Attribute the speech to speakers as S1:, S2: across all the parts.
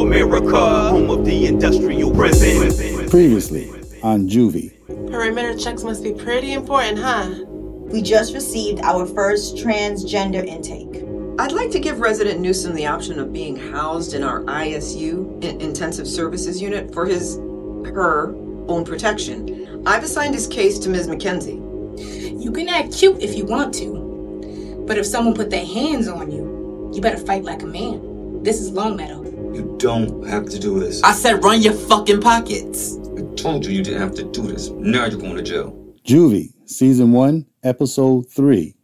S1: America, home of the industrial prison.
S2: Previously on Juvie.
S3: Perimeter checks must be pretty important, huh?
S4: We just received our first transgender intake.
S5: I'd like to give resident Newsom the option of being housed in our ISU, in- Intensive Services Unit, for his, her own protection. I've assigned his case to Ms. McKenzie.
S6: You can act cute if you want to, but if someone put their hands on you, you better fight like a man. This is Longmeadow.
S7: You don't have to do this.
S8: I said run your fucking pockets.
S7: I told you you didn't have to do this. Now you're going to jail.
S2: Juvie, Season 1, Episode 3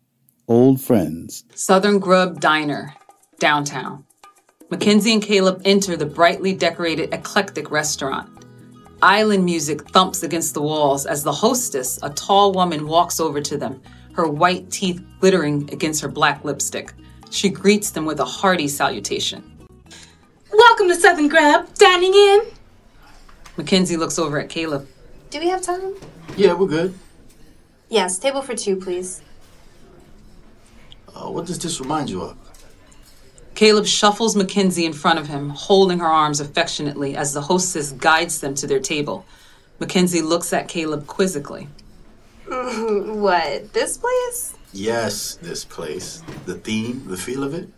S2: Old Friends.
S9: Southern Grub Diner, downtown. Mackenzie and Caleb enter the brightly decorated eclectic restaurant. Island music thumps against the walls as the hostess, a tall woman, walks over to them, her white teeth glittering against her black lipstick. She greets them with a hearty salutation.
S6: Welcome to Southern Grub, dining in.
S9: Mackenzie looks over at Caleb.
S10: Do we have time?
S11: Yeah, we're good.
S10: Yes, table for two, please.
S11: Uh, what does this remind you of?
S9: Caleb shuffles Mackenzie in front of him, holding her arms affectionately as the hostess guides them to their table. Mackenzie looks at Caleb quizzically.
S10: what? This place?
S11: Yes, this place. The theme, the feel of it.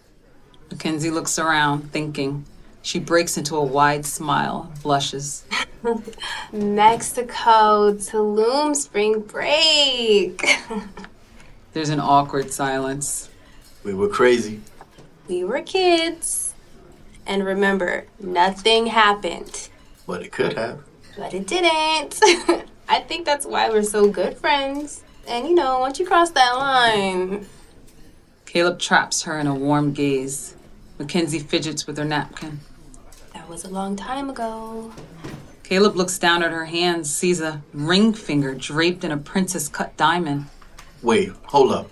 S9: Mackenzie looks around, thinking. She breaks into a wide smile, blushes.
S10: Mexico, Tulum, spring break.
S9: There's an awkward silence.
S11: We were crazy.
S10: we were kids. And remember, nothing happened.
S11: But it could have.
S10: But it didn't. I think that's why we're so good friends. And you know, once you cross that line,
S9: Caleb traps her in a warm gaze. Mackenzie fidgets with her napkin.
S10: That was a long time ago.
S9: Caleb looks down at her hands, sees a ring finger draped in a princess cut diamond.
S11: Wait, hold up.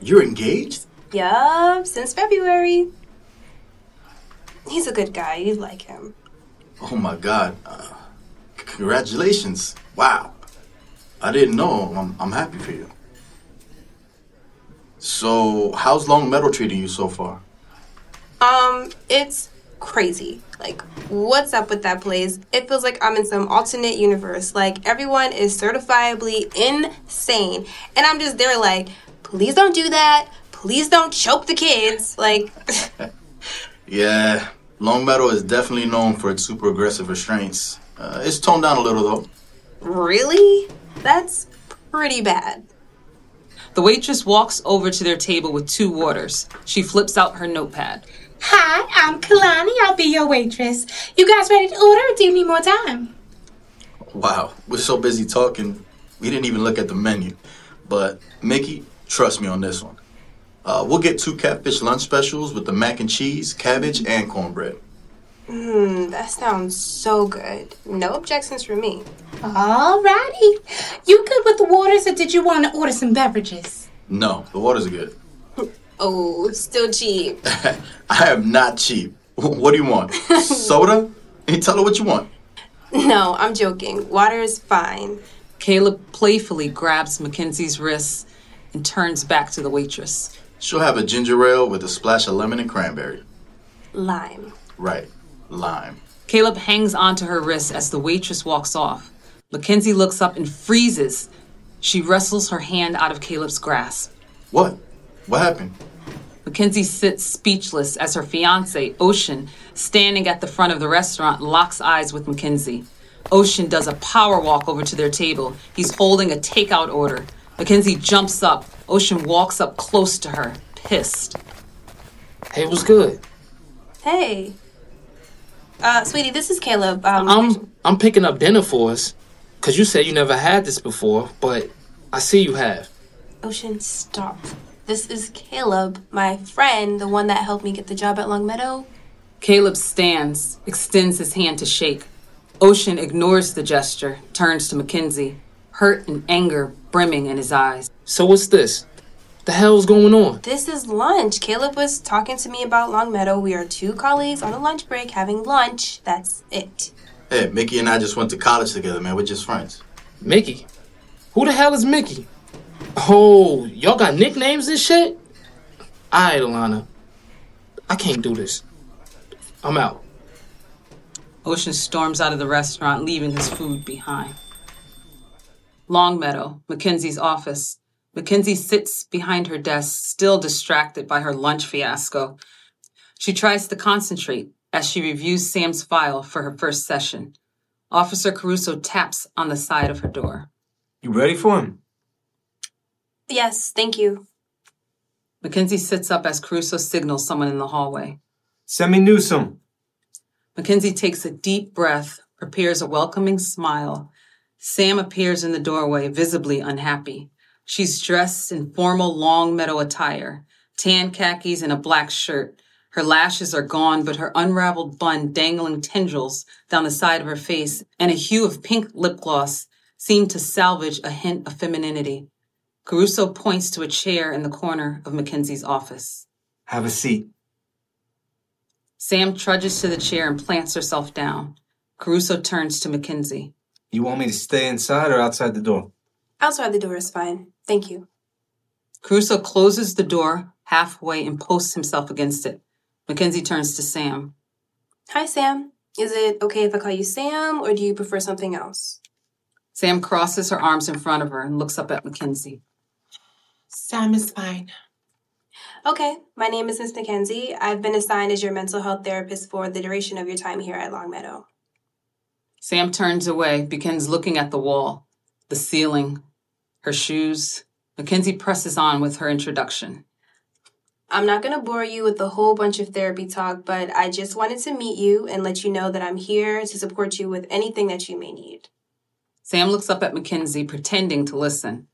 S11: You're engaged?
S10: Yup, since February. He's a good guy. You like him.
S11: Oh my god. Uh, c- congratulations. Wow. I didn't know. I'm, I'm happy for you. So, how's Long Meadow treating you so far?
S10: Um, it's crazy. Like, what's up with that place? It feels like I'm in some alternate universe. Like, everyone is certifiably insane. And I'm just there, like, please don't do that. Please don't choke the kids. Like,
S11: Yeah, Long Meadow is definitely known for its super aggressive restraints. Uh, it's toned down a little though.
S10: really? That's pretty bad.
S9: The waitress walks over to their table with two waters. She flips out her notepad.
S6: Hi, I'm Kalani. I'll be your waitress. You guys ready to order or do you need more time?
S11: Wow, we're so busy talking, we didn't even look at the menu. But Mickey, trust me on this one. Uh, we'll get two catfish lunch specials with the mac and cheese, cabbage, and cornbread.
S10: Hmm, that sounds so good. No objections from me.
S6: Alrighty. You good with the waters or did you want to order some beverages?
S11: No, the waters are good.
S10: Oh, still cheap.
S11: I am not cheap. What do you want? Soda? Hey, tell her what you want.
S10: No, I'm joking. Water is fine.
S9: Caleb playfully grabs Mackenzie's wrists and turns back to the waitress.
S11: She'll have a ginger ale with a splash of lemon and cranberry.
S10: Lime.
S11: Right, lime.
S9: Caleb hangs onto her wrist as the waitress walks off. Mackenzie looks up and freezes. She wrestles her hand out of Caleb's grasp.
S11: What? What happened?
S9: Mackenzie sits speechless as her fiance, Ocean, standing at the front of the restaurant, locks eyes with Mackenzie. Ocean does a power walk over to their table. He's holding a takeout order. Mackenzie jumps up. Ocean walks up close to her, pissed.
S8: Hey, what's good?
S10: Hey. Uh, sweetie, this is Caleb. Um,
S8: I'm I'm picking up dinner for us, cause you said you never had this before, but I see you have.
S10: Ocean, stop. This is Caleb, my friend, the one that helped me get the job at Long Meadow.
S9: Caleb stands, extends his hand to shake. Ocean ignores the gesture, turns to Mackenzie. hurt and anger brimming in his eyes.
S8: So what's this? The hell's going on?
S10: This is lunch. Caleb was talking to me about Longmeadow. We are two colleagues on a lunch break having lunch. That's it.
S11: Hey, Mickey and I just went to college together, man. We're just friends.
S8: Mickey? Who the hell is Mickey? Oh, y'all got nicknames and shit? Alright, Alana. I can't do this. I'm out.
S9: Ocean storms out of the restaurant, leaving his food behind. Longmeadow, Mackenzie's office. Mackenzie sits behind her desk, still distracted by her lunch fiasco. She tries to concentrate as she reviews Sam's file for her first session. Officer Caruso taps on the side of her door.
S12: You ready for him?
S10: Yes, thank you.
S9: Mackenzie sits up as Caruso signals someone in the hallway.
S12: Send me Newsom.
S9: Mackenzie takes a deep breath, prepares a welcoming smile. Sam appears in the doorway, visibly unhappy. She's dressed in formal Longmeadow attire, tan khakis and a black shirt. Her lashes are gone, but her unraveled bun dangling tendrils down the side of her face and a hue of pink lip gloss seem to salvage a hint of femininity. Caruso points to a chair in the corner of Mackenzie's office.
S12: Have a seat.
S9: Sam trudges to the chair and plants herself down. Caruso turns to Mackenzie.
S12: You want me to stay inside or outside the door?
S10: Outside the door is fine. Thank you.
S9: Caruso closes the door halfway and posts himself against it. Mackenzie turns to Sam.
S10: Hi, Sam. Is it okay if I call you Sam, or do you prefer something else?
S9: Sam crosses her arms in front of her and looks up at Mackenzie.
S3: Sam is fine.
S10: Okay, my name is Miss McKenzie. I've been assigned as your mental health therapist for the duration of your time here at Longmeadow.
S9: Sam turns away, begins looking at the wall, the ceiling, her shoes. Mackenzie presses on with her introduction.
S10: I'm not going to bore you with a whole bunch of therapy talk, but I just wanted to meet you and let you know that I'm here to support you with anything that you may need.
S9: Sam looks up at Mackenzie, pretending to listen,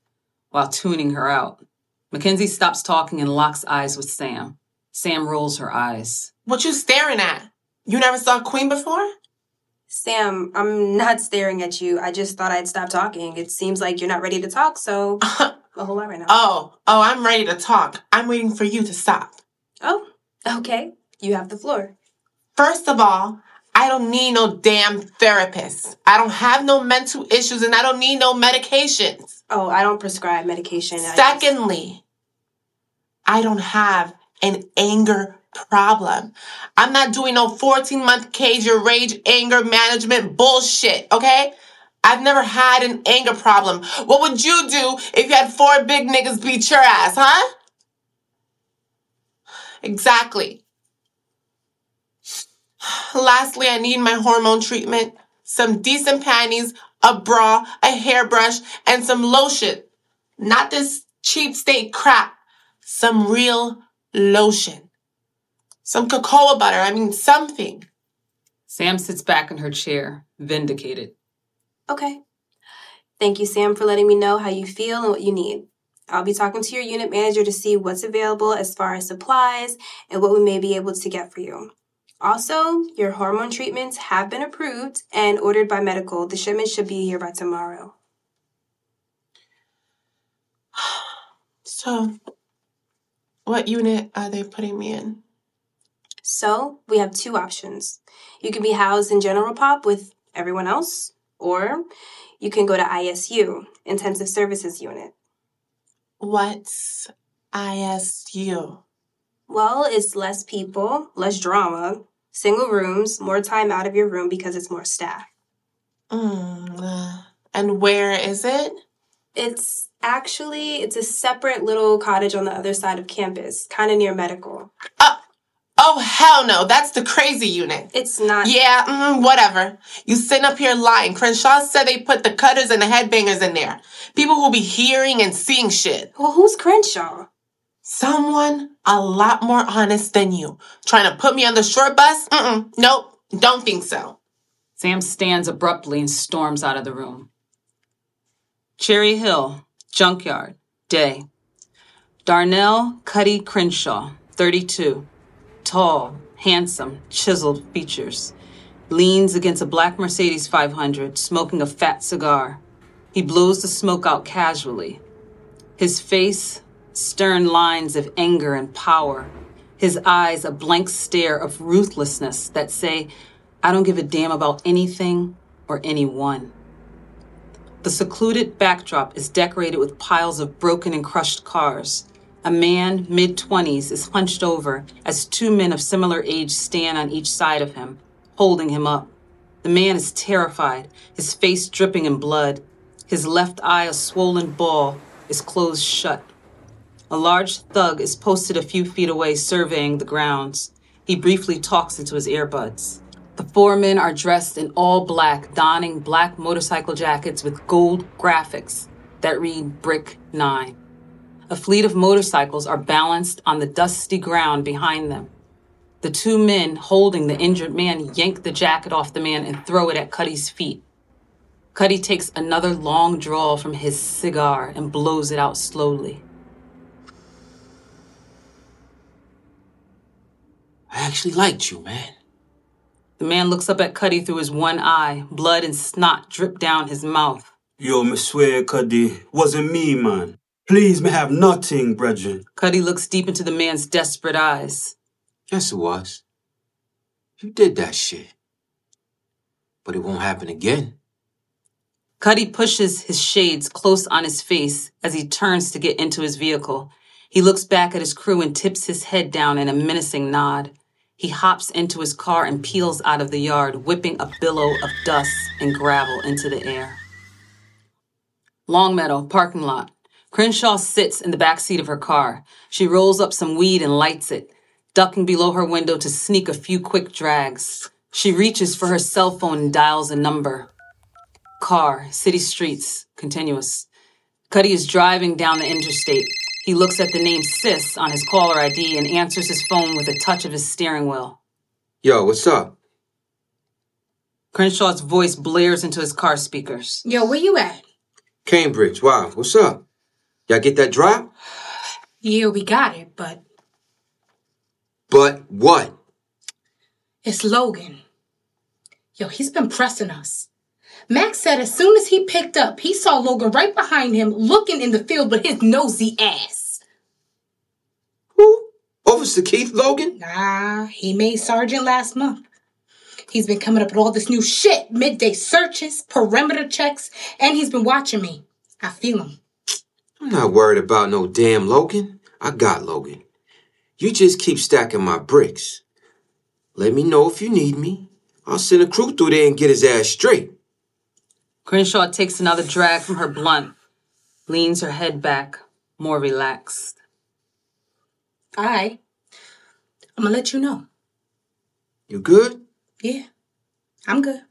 S9: while tuning her out. Mackenzie stops talking and locks eyes with Sam. Sam rolls her eyes.
S3: What you staring at? You never saw Queen before?
S10: Sam, I'm not staring at you. I just thought I'd stop talking. It seems like you're not ready to talk, so a whole lot right now.
S3: Oh, oh, I'm ready to talk. I'm waiting for you to stop.
S10: Oh, okay. You have the floor.
S3: First of all, I don't need no damn therapist. I don't have no mental issues and I don't need no medications.
S10: Oh, I don't prescribe medication. I
S3: Secondly, I don't have an anger problem. I'm not doing no 14 month cage your rage anger management bullshit, okay? I've never had an anger problem. What would you do if you had four big niggas beat your ass, huh? Exactly. Lastly, I need my hormone treatment, some decent panties, a bra, a hairbrush, and some lotion. Not this cheap state crap. Some real lotion. Some cocoa butter. I mean, something.
S9: Sam sits back in her chair, vindicated.
S10: Okay. Thank you, Sam, for letting me know how you feel and what you need. I'll be talking to your unit manager to see what's available as far as supplies and what we may be able to get for you. Also, your hormone treatments have been approved and ordered by medical. The shipment should be here by tomorrow.
S3: So, what unit are they putting me in?
S10: So, we have two options. You can be housed in General Pop with everyone else, or you can go to ISU, Intensive Services Unit.
S3: What's ISU?
S10: Well, it's less people, less drama, single rooms, more time out of your room because it's more staff.
S3: Mm, uh, and where is it?
S10: It's actually it's a separate little cottage on the other side of campus, kind of near medical.
S3: Uh, oh hell no, that's the crazy unit.
S10: It's not.
S3: Yeah, mm, whatever. You sitting up here lying. Crenshaw said they put the cutters and the headbangers in there. People who be hearing and seeing shit.
S10: Well, who's Crenshaw?
S3: Someone a lot more honest than you. Trying to put me on the short bus? Mm-mm. Nope. Don't think so.
S9: Sam stands abruptly and storms out of the room. Cherry Hill, Junkyard, Day. Darnell Cuddy Crenshaw, 32. Tall, handsome, chiseled features. Leans against a black Mercedes 500, smoking a fat cigar. He blows the smoke out casually. His face, stern lines of anger and power. His eyes, a blank stare of ruthlessness that say, I don't give a damn about anything or anyone. The secluded backdrop is decorated with piles of broken and crushed cars. A man, mid 20s, is hunched over as two men of similar age stand on each side of him, holding him up. The man is terrified, his face dripping in blood. His left eye, a swollen ball, is closed shut. A large thug is posted a few feet away surveying the grounds. He briefly talks into his earbuds. The four men are dressed in all black, donning black motorcycle jackets with gold graphics that read Brick 9. A fleet of motorcycles are balanced on the dusty ground behind them. The two men holding the injured man yank the jacket off the man and throw it at Cuddy's feet. Cuddy takes another long draw from his cigar and blows it out slowly.
S13: I actually liked you, man.
S9: The man looks up at Cuddy through his one eye. Blood and snot drip down his mouth.
S14: Yo, me swear, Cuddy, wasn't me, man. Please, me have nothing, brethren.
S9: Cuddy looks deep into the man's desperate eyes.
S13: Yes, it was. You did that shit. But it won't happen again.
S9: Cuddy pushes his shades close on his face as he turns to get into his vehicle. He looks back at his crew and tips his head down in a menacing nod. He hops into his car and peels out of the yard, whipping a billow of dust and gravel into the air. Longmeadow, parking lot. Crenshaw sits in the back seat of her car. She rolls up some weed and lights it, ducking below her window to sneak a few quick drags. She reaches for her cell phone and dials a number. Car, city streets, continuous. Cuddy is driving down the interstate. He looks at the name Sis on his caller ID and answers his phone with a touch of his steering wheel.
S13: Yo, what's up?
S9: Crenshaw's voice blares into his car speakers.
S6: Yo, where you at?
S13: Cambridge, wow, what's up? Y'all get that drop?
S6: Yeah, we got it, but
S13: But what?
S6: it's Logan. Yo, he's been pressing us. Max said as soon as he picked up, he saw Logan right behind him looking in the field with his nosy ass.
S13: Officer Keith Logan?
S6: Nah, he made sergeant last month. He's been coming up with all this new shit midday searches, perimeter checks, and he's been watching me. I feel him.
S13: I'm not worried about no damn Logan. I got Logan. You just keep stacking my bricks. Let me know if you need me. I'll send a crew through there and get his ass straight.
S9: Crenshaw takes another drag from her blunt, leans her head back, more relaxed.
S6: All right. I'm gonna let you know.
S13: You good?
S6: Yeah, I'm good.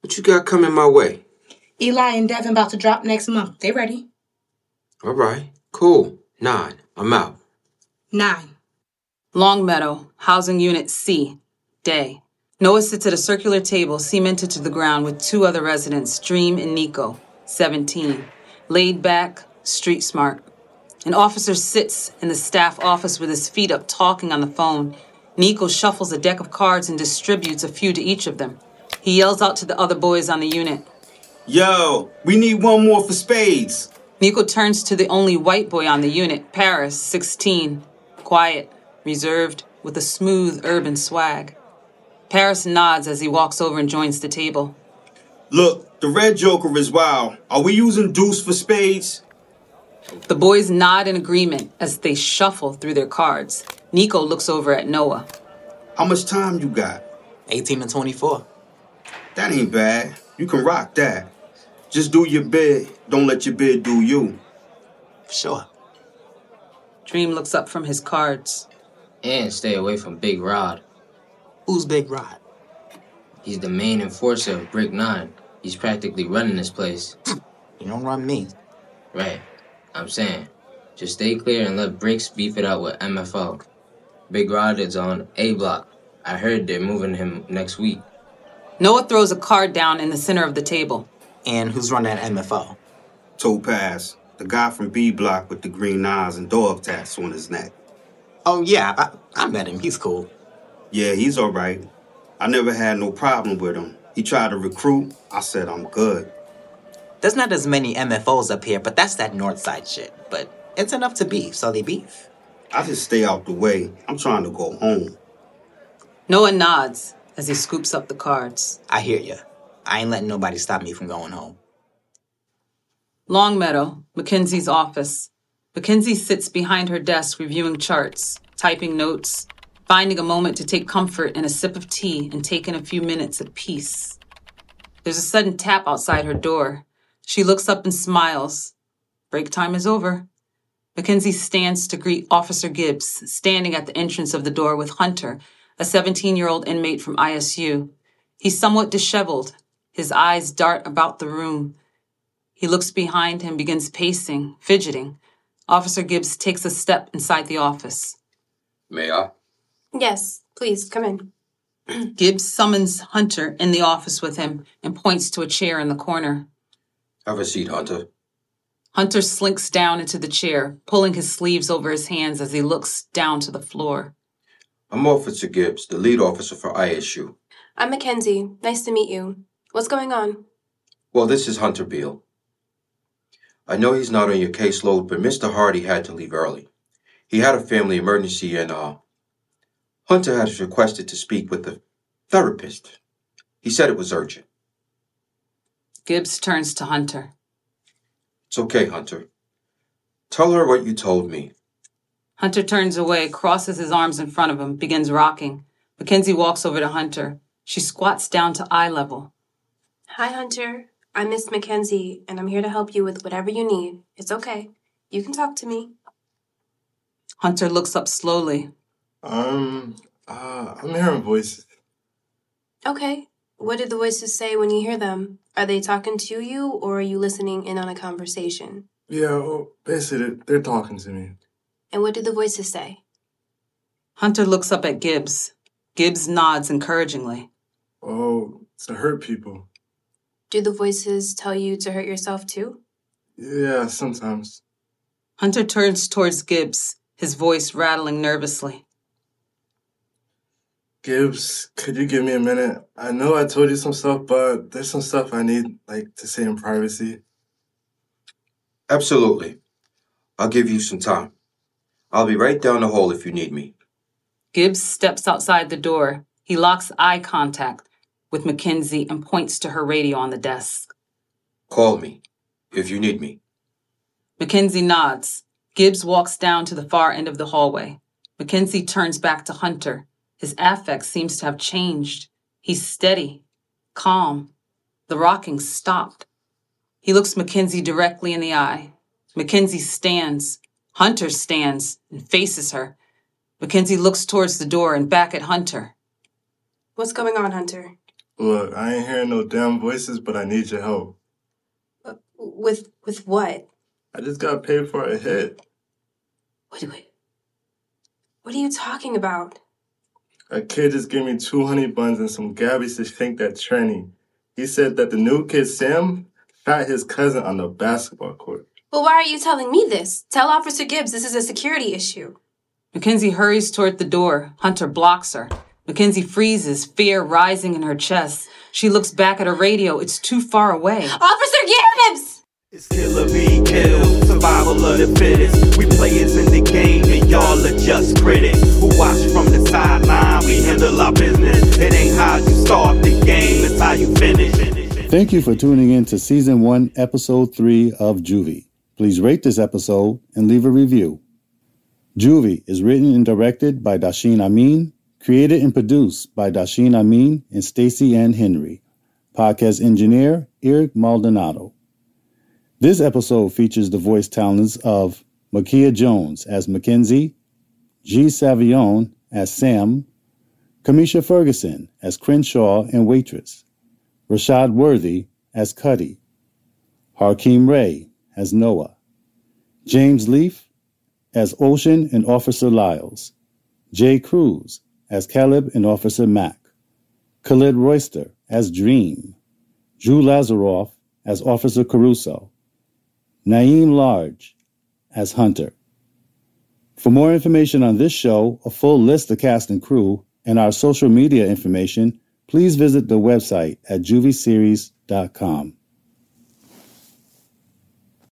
S13: What you got coming my way?
S6: Eli and Devin about to drop next month. They ready.
S13: All right, cool. Nine. I'm out.
S6: Nine.
S9: Longmeadow, Housing Unit C, day. Noah sits at a circular table cemented to the ground with two other residents, Dream and Nico, 17. Laid back, street smart. An officer sits in the staff office with his feet up talking on the phone. Nico shuffles a deck of cards and distributes a few to each of them. He yells out to the other boys on the unit.
S14: Yo, we need one more for spades.
S9: Nico turns to the only white boy on the unit, Paris, 16. Quiet, reserved, with a smooth urban swag. Paris nods as he walks over and joins the table.
S14: Look, the red joker is wild. Are we using deuce for spades?
S9: The boys nod in agreement as they shuffle through their cards. Nico looks over at Noah.
S14: How much time you got?
S15: 18 and 24.
S14: That ain't bad. You can rock that. Just do your bid. Don't let your bid do you.
S15: Sure.
S9: Dream looks up from his cards.
S16: And stay away from Big Rod.
S15: Who's Big Rod?
S16: He's the main enforcer of Brick 9. He's practically running this place.
S15: You don't run me.
S16: Right. I'm saying, just stay clear and let Bricks beef it out with MFO. Big Rod is on A block. I heard they're moving him next week.
S9: Noah throws a card down in the center of the table.
S15: And who's running that MFO?
S14: Topaz, the guy from B Block with the green eyes and dog tats on his neck.
S15: Oh, yeah, I, I met him. He's cool.
S14: Yeah, he's all right. I never had no problem with him. He tried to recruit. I said I'm good.
S15: There's not as many MFOs up here, but that's that north side shit. But it's enough to beef, so they beef.
S14: I just stay out the way. I'm trying to go home.
S9: Noah nods as he scoops up the cards.
S15: I hear ya. I ain't letting nobody stop me from going home.
S9: Longmeadow, Mackenzie's office. Mackenzie sits behind her desk reviewing charts, typing notes, finding a moment to take comfort in a sip of tea and taking a few minutes of peace. There's a sudden tap outside her door. She looks up and smiles. Break time is over. Mackenzie stands to greet Officer Gibbs, standing at the entrance of the door with Hunter, a 17 year old inmate from ISU. He's somewhat disheveled. His eyes dart about the room. He looks behind him, begins pacing, fidgeting. Officer Gibbs takes a step inside the office.
S13: May I?
S10: Yes, please, come in.
S9: Gibbs summons Hunter in the office with him and points to a chair in the corner.
S13: Have a seat, Hunter.
S9: Hunter slinks down into the chair, pulling his sleeves over his hands as he looks down to the floor.
S13: I'm Officer Gibbs, the lead officer for ISU.
S10: I'm Mackenzie. Nice to meet you. What's going on?
S13: Well, this is Hunter Beale. I know he's not on your caseload, but Mr. Hardy had to leave early. He had a family emergency and, uh, Hunter has requested to speak with the therapist. He said it was urgent.
S9: Gibbs turns to Hunter.
S13: It's okay, Hunter. Tell her what you told me.
S9: Hunter turns away, crosses his arms in front of him, begins rocking. Mackenzie walks over to Hunter. She squats down to eye level.
S10: Hi, Hunter. I'm Miss Mackenzie, and I'm here to help you with whatever you need. It's okay. You can talk to me.
S9: Hunter looks up slowly.
S17: Um, uh, I'm hearing voices.
S10: Okay. What did the voices say when you hear them? Are they talking to you, or are you listening in on a conversation?
S17: Yeah, well, basically, they're, they're talking to me.
S10: And what do the voices say?
S9: Hunter looks up at Gibbs. Gibbs nods encouragingly.
S17: Oh, to hurt people.
S10: Do the voices tell you to hurt yourself too?
S17: Yeah, sometimes.
S9: Hunter turns towards Gibbs, his voice rattling nervously.
S17: Gibbs, could you give me a minute? I know I told you some stuff, but there's some stuff I need, like, to say in privacy.
S13: Absolutely. I'll give you some time. I'll be right down the hall if you need me.
S9: Gibbs steps outside the door. He locks eye contact with Mackenzie and points to her radio on the desk.
S13: Call me if you need me.
S9: Mackenzie nods. Gibbs walks down to the far end of the hallway. Mackenzie turns back to Hunter. His affect seems to have changed. He's steady, calm. The rocking stopped. He looks Mackenzie directly in the eye. Mackenzie stands. Hunter stands and faces her. Mackenzie looks towards the door and back at Hunter.
S10: What's going on, Hunter?
S17: Look, I ain't hearing no damn voices, but I need your help.
S10: Uh, with with what?
S17: I just got paid for a hit.
S10: What do it? What are you talking about?
S17: A kid just gave me two honey buns and some gabbies to think that tranny. He said that the new kid, Sam, fat his cousin on the basketball court.
S10: Well, why are you telling me this? Tell Officer Gibbs this is a security issue.
S9: Mackenzie hurries toward the door. Hunter blocks her. Mackenzie freezes, fear rising in her chest. She looks back at her radio. It's too far away.
S10: Officer Gibbs!
S1: It's killer be killed, survival of the fittest. We players in the game and y'all are just critics who watch from the sideline. We handle our business. It ain't how you start the game, it's how you finish.
S2: Thank you for tuning in to Season 1, Episode 3 of Juvie. Please rate this episode and leave a review. Juvie is written and directed by Dasheen Amin, created and produced by Dasheen Amin and Stacy N. Henry. Podcast engineer, Eric Maldonado. This episode features the voice talents of Makia Jones as Mackenzie, G. Savion as Sam, Kamisha Ferguson as Crenshaw and Waitress, Rashad Worthy as Cuddy, Hakeem Ray as Noah, James Leaf as Ocean and Officer Lyles, Jay Cruz as Caleb and Officer Mack, Khalid Royster as Dream, Drew Lazaroff as Officer Caruso, Naeem Large as Hunter. For more information on this show, a full list of cast and crew, and our social media information, please visit the website at juvieseries.com.